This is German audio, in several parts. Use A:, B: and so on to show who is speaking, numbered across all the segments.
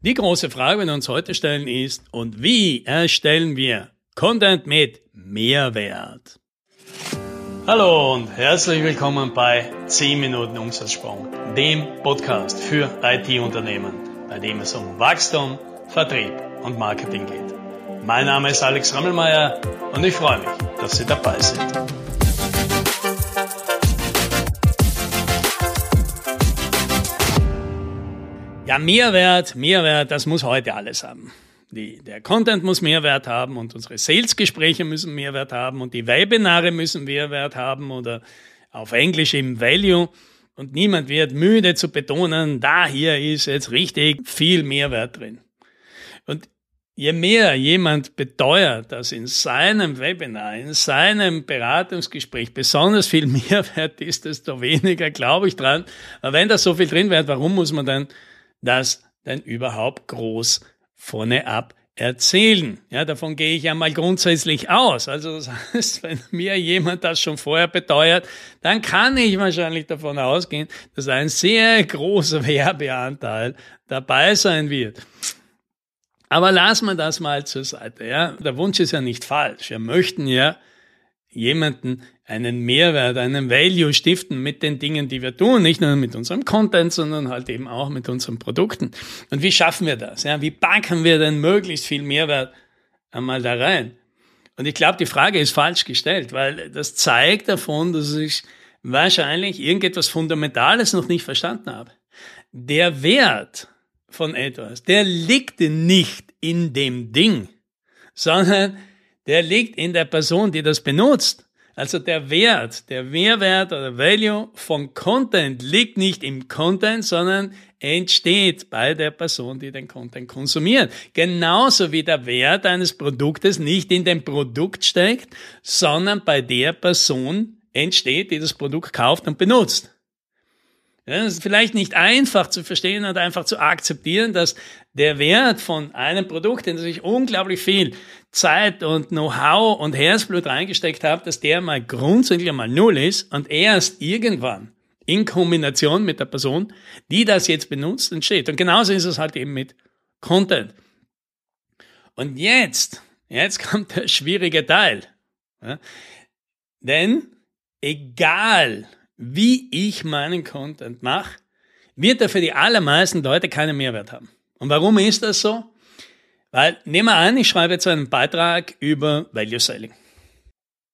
A: Die große Frage, die wir uns heute stellen, ist, und wie erstellen wir Content mit Mehrwert? Hallo und herzlich willkommen bei 10 Minuten Umsatzsprung, dem Podcast für IT-Unternehmen, bei dem es um Wachstum, Vertrieb und Marketing geht. Mein Name ist Alex Rammelmeier und ich freue mich, dass Sie dabei sind. Ja, Mehrwert, Mehrwert, das muss heute alles haben. Die, der Content muss Mehrwert haben und unsere Sales-Gespräche müssen Mehrwert haben und die Webinare müssen Mehrwert haben oder auf Englisch im Value. Und niemand wird müde zu betonen, da hier ist jetzt richtig viel Mehrwert drin. Und je mehr jemand beteuert, dass in seinem Webinar, in seinem Beratungsgespräch besonders viel Mehrwert ist, desto weniger glaube ich dran. Aber wenn da so viel drin wäre, warum muss man dann das denn überhaupt groß vorne ab erzählen. Ja, davon gehe ich ja mal grundsätzlich aus. Also das heißt, wenn mir jemand das schon vorher beteuert, dann kann ich wahrscheinlich davon ausgehen, dass ein sehr großer Werbeanteil dabei sein wird. Aber lassen wir das mal zur Seite. Ja, der Wunsch ist ja nicht falsch. Wir möchten ja jemanden einen Mehrwert, einen Value stiften mit den Dingen, die wir tun, nicht nur mit unserem Content, sondern halt eben auch mit unseren Produkten. Und wie schaffen wir das? Ja, wie packen wir denn möglichst viel Mehrwert einmal da rein? Und ich glaube, die Frage ist falsch gestellt, weil das zeigt davon, dass ich wahrscheinlich irgendetwas Fundamentales noch nicht verstanden habe. Der Wert von etwas, der liegt nicht in dem Ding, sondern der liegt in der Person, die das benutzt. Also der Wert, der Mehrwert oder Value von Content liegt nicht im Content, sondern entsteht bei der Person, die den Content konsumiert. Genauso wie der Wert eines Produktes nicht in dem Produkt steckt, sondern bei der Person entsteht, die das Produkt kauft und benutzt. Ja, es ist vielleicht nicht einfach zu verstehen und einfach zu akzeptieren, dass der Wert von einem Produkt, in das ich unglaublich viel Zeit und Know-how und Herzblut reingesteckt habe, dass der mal grundsätzlich einmal null ist und erst irgendwann in Kombination mit der Person, die das jetzt benutzt, entsteht. Und genauso ist es halt eben mit Content. Und jetzt, jetzt kommt der schwierige Teil. Ja, denn egal, wie ich meinen Content mache, wird er für die allermeisten Leute keinen Mehrwert haben. Und warum ist das so? Weil, nehmen wir an, ich schreibe jetzt einen Beitrag über Value Selling.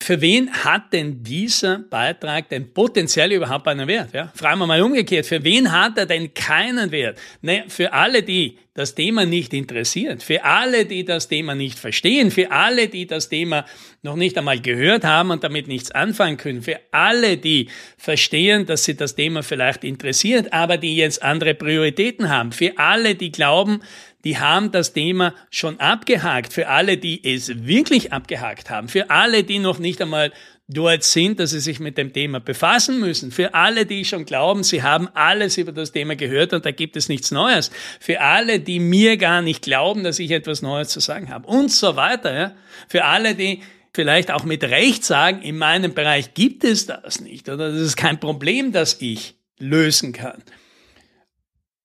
A: Für wen hat denn dieser Beitrag denn potenziell überhaupt einen Wert? Ja? Fragen wir mal umgekehrt, für wen hat er denn keinen Wert? Ne, für alle, die das Thema nicht interessiert, für alle, die das Thema nicht verstehen, für alle, die das Thema noch nicht einmal gehört haben und damit nichts anfangen können, für alle, die verstehen, dass sie das Thema vielleicht interessiert, aber die jetzt andere Prioritäten haben, für alle, die glauben, die haben das Thema schon abgehakt. Für alle, die es wirklich abgehakt haben, für alle, die noch nicht einmal dort sind, dass sie sich mit dem Thema befassen müssen. Für alle, die schon glauben, sie haben alles über das Thema gehört und da gibt es nichts Neues. Für alle, die mir gar nicht glauben, dass ich etwas Neues zu sagen habe und so weiter. Ja? Für alle, die vielleicht auch mit Recht sagen, in meinem Bereich gibt es das nicht oder das ist kein Problem, das ich lösen kann.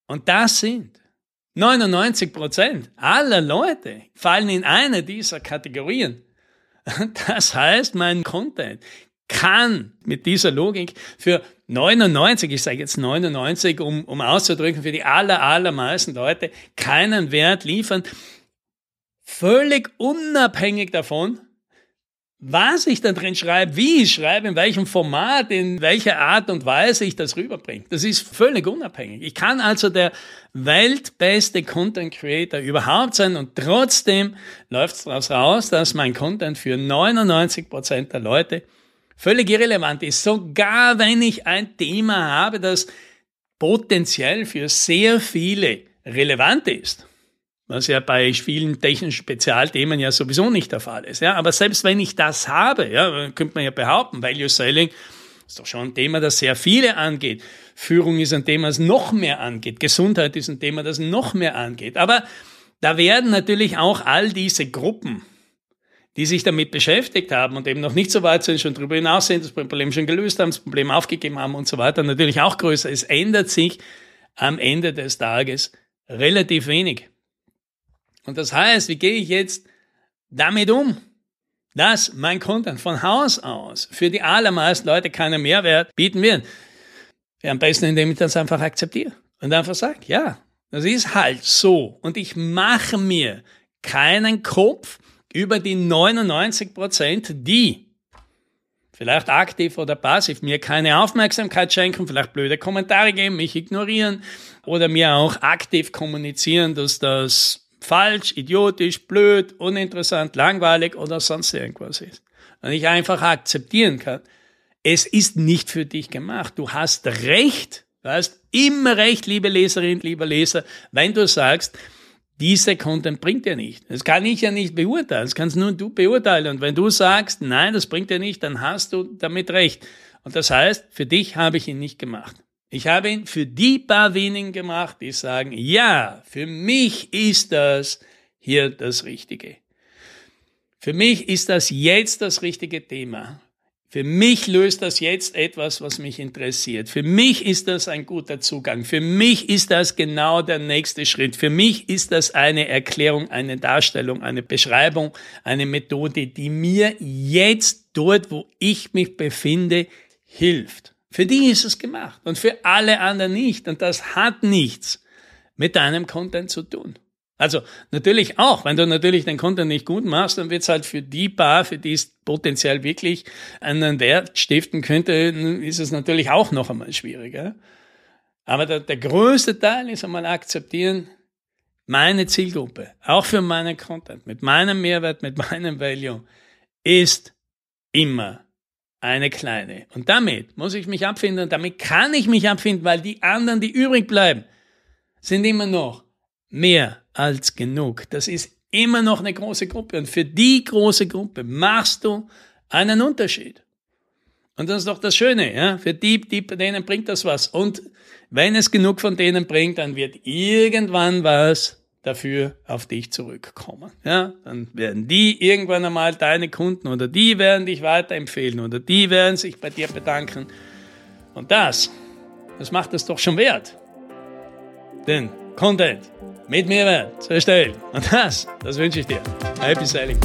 A: Und das sind 99 Prozent aller Leute fallen in eine dieser Kategorien. Das heißt, mein Content kann mit dieser Logik für 99, ich sage jetzt 99, um, um auszudrücken, für die aller, allermeisten Leute keinen Wert liefern, völlig unabhängig davon, was ich da drin schreibe, wie ich schreibe, in welchem Format, in welcher Art und Weise ich das rüberbringe. Das ist völlig unabhängig. Ich kann also der weltbeste Content Creator überhaupt sein und trotzdem läuft es daraus raus, dass mein Content für 99 Prozent der Leute völlig irrelevant ist. Sogar wenn ich ein Thema habe, das potenziell für sehr viele relevant ist was ja bei vielen technischen Spezialthemen ja sowieso nicht der Fall ist. Ja, aber selbst wenn ich das habe, ja, könnte man ja behaupten, Value Selling ist doch schon ein Thema, das sehr viele angeht. Führung ist ein Thema, das noch mehr angeht. Gesundheit ist ein Thema, das noch mehr angeht. Aber da werden natürlich auch all diese Gruppen, die sich damit beschäftigt haben und eben noch nicht so weit sind, schon darüber hinaus sind, das Problem schon gelöst haben, das Problem aufgegeben haben und so weiter, natürlich auch größer. Es ändert sich am Ende des Tages relativ wenig. Und das heißt, wie gehe ich jetzt damit um, dass mein Content von Haus aus für die allermeisten Leute keinen Mehrwert bieten wird? Am besten, indem ich das einfach akzeptiere und einfach sage, ja, das ist halt so. Und ich mache mir keinen Kopf über die 99 Prozent, die vielleicht aktiv oder passiv mir keine Aufmerksamkeit schenken, vielleicht blöde Kommentare geben, mich ignorieren oder mir auch aktiv kommunizieren, dass das falsch, idiotisch, blöd, uninteressant, langweilig oder sonst irgendwas ist. Und ich einfach akzeptieren kann, es ist nicht für dich gemacht. Du hast Recht, du hast immer Recht, liebe Leserin, lieber Leser, wenn du sagst, dieser Content bringt dir nicht. Das kann ich ja nicht beurteilen. Das kannst nur du beurteilen. Und wenn du sagst, nein, das bringt dir nicht, dann hast du damit recht. Und das heißt, für dich habe ich ihn nicht gemacht. Ich habe ihn für die paar wenigen gemacht, die sagen, ja, für mich ist das hier das Richtige. Für mich ist das jetzt das richtige Thema. Für mich löst das jetzt etwas, was mich interessiert. Für mich ist das ein guter Zugang. Für mich ist das genau der nächste Schritt. Für mich ist das eine Erklärung, eine Darstellung, eine Beschreibung, eine Methode, die mir jetzt dort, wo ich mich befinde, hilft. Für die ist es gemacht und für alle anderen nicht. Und das hat nichts mit deinem Content zu tun. Also natürlich auch, wenn du natürlich den Content nicht gut machst, dann wird es halt für die paar, für die es potenziell wirklich einen Wert stiften könnte, ist es natürlich auch noch einmal schwieriger. Aber der, der größte Teil ist einmal akzeptieren, meine Zielgruppe, auch für meinen Content, mit meinem Mehrwert, mit meinem Value, ist immer eine kleine. Und damit muss ich mich abfinden und damit kann ich mich abfinden, weil die anderen, die übrig bleiben, sind immer noch mehr als genug. Das ist immer noch eine große Gruppe. Und für die große Gruppe machst du einen Unterschied. Und das ist doch das Schöne, ja. Für die, die, denen bringt das was. Und wenn es genug von denen bringt, dann wird irgendwann was dafür auf dich zurückkommen. Ja, dann werden die irgendwann einmal deine Kunden oder die werden dich weiterempfehlen oder die werden sich bei dir bedanken. Und das, das macht es doch schon wert. Denn Content mit Mehrwert zu erstellen. Und das, das wünsche ich dir. Happy Selling.